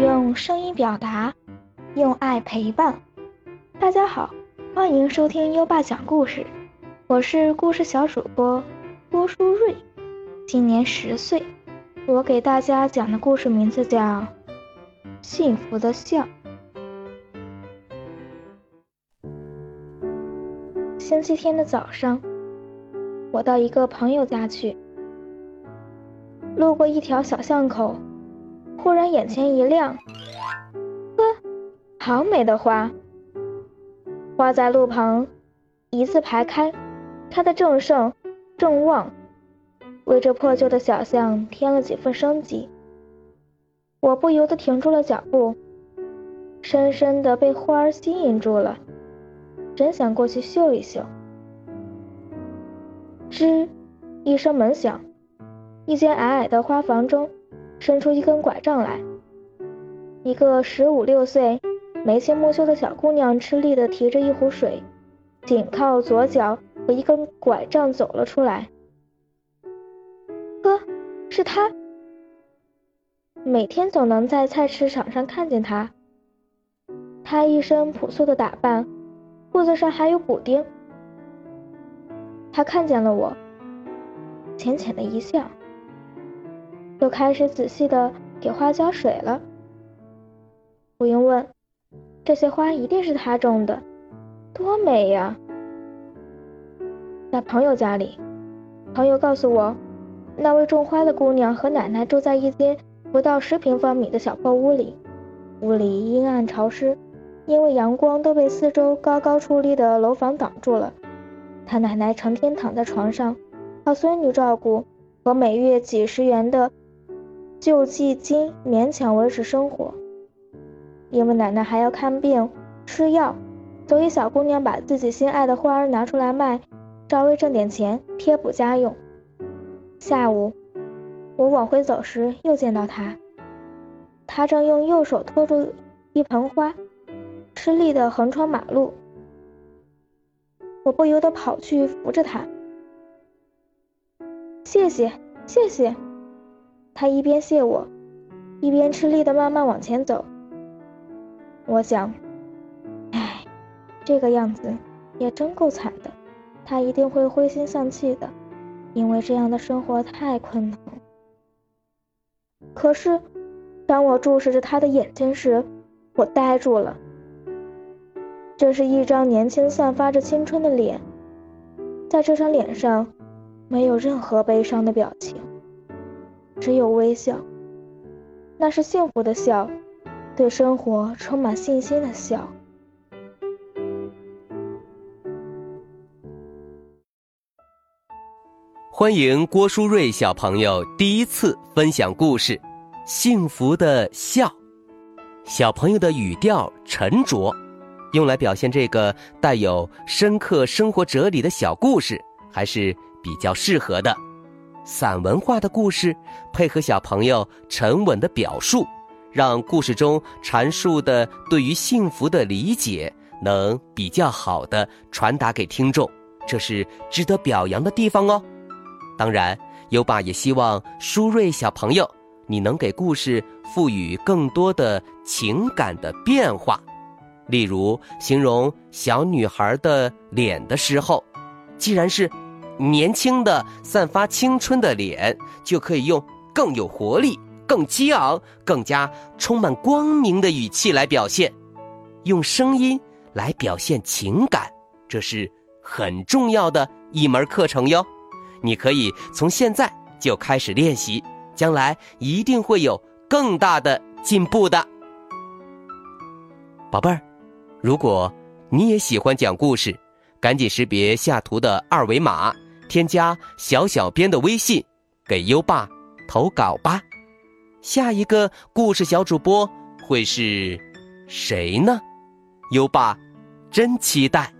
用声音表达，用爱陪伴。大家好，欢迎收听优爸讲故事，我是故事小主播郭书瑞，今年十岁。我给大家讲的故事名字叫《幸福的笑》。星期天的早上，我到一个朋友家去，路过一条小巷口，忽然眼前一亮，呵，好美的花！花在路旁一字排开，开的正盛正旺，为这破旧的小巷添了几分生机。我不由得停住了脚步，深深的被花儿吸引住了。真想过去嗅一嗅。吱，一声门响，一间矮矮的花房中，伸出一根拐杖来。一个十五六岁、眉清目秀的小姑娘吃力地提着一壶水，紧靠左脚和一根拐杖走了出来。呵，是她。每天总能在菜市场上看见她。她一身朴素的打扮。裤子上还有补丁。他看见了我，浅浅的一笑，又开始仔细的给花浇水了。不用问，这些花一定是他种的，多美呀！在朋友家里，朋友告诉我，那位种花的姑娘和奶奶住在一间不到十平方米的小破屋里，屋里阴暗潮湿。因为阳光都被四周高高矗立的楼房挡住了，他奶奶成天躺在床上，靠孙女照顾和每月几十元的救济金勉强维持生活。因为奶奶还要看病、吃药，所以小姑娘把自己心爱的花儿拿出来卖，稍微挣点钱贴补家用。下午，我往回走时又见到她，她正用右手托住一盆花。吃力的横穿马路，我不由得跑去扶着他。谢谢，谢谢。他一边谢我，一边吃力的慢慢往前走。我想，唉，这个样子也真够惨的。他一定会灰心丧气的，因为这样的生活太困难。可是，当我注视着他的眼睛时，我呆住了。这是一张年轻、散发着青春的脸，在这张脸上，没有任何悲伤的表情，只有微笑。那是幸福的笑，对生活充满信心的笑。欢迎郭书瑞小朋友第一次分享故事，《幸福的笑》。小朋友的语调沉着。用来表现这个带有深刻生活哲理的小故事，还是比较适合的。散文化的故事配合小朋友沉稳的表述，让故事中阐述的对于幸福的理解能比较好的传达给听众，这是值得表扬的地方哦。当然，优爸也希望舒瑞小朋友，你能给故事赋予更多的情感的变化。例如，形容小女孩的脸的时候，既然是年轻的、散发青春的脸，就可以用更有活力、更激昂、更加充满光明的语气来表现，用声音来表现情感，这是很重要的一门课程哟。你可以从现在就开始练习，将来一定会有更大的进步的，宝贝儿。如果你也喜欢讲故事，赶紧识别下图的二维码，添加小小编的微信，给优爸投稿吧。下一个故事小主播会是谁呢？优爸真期待。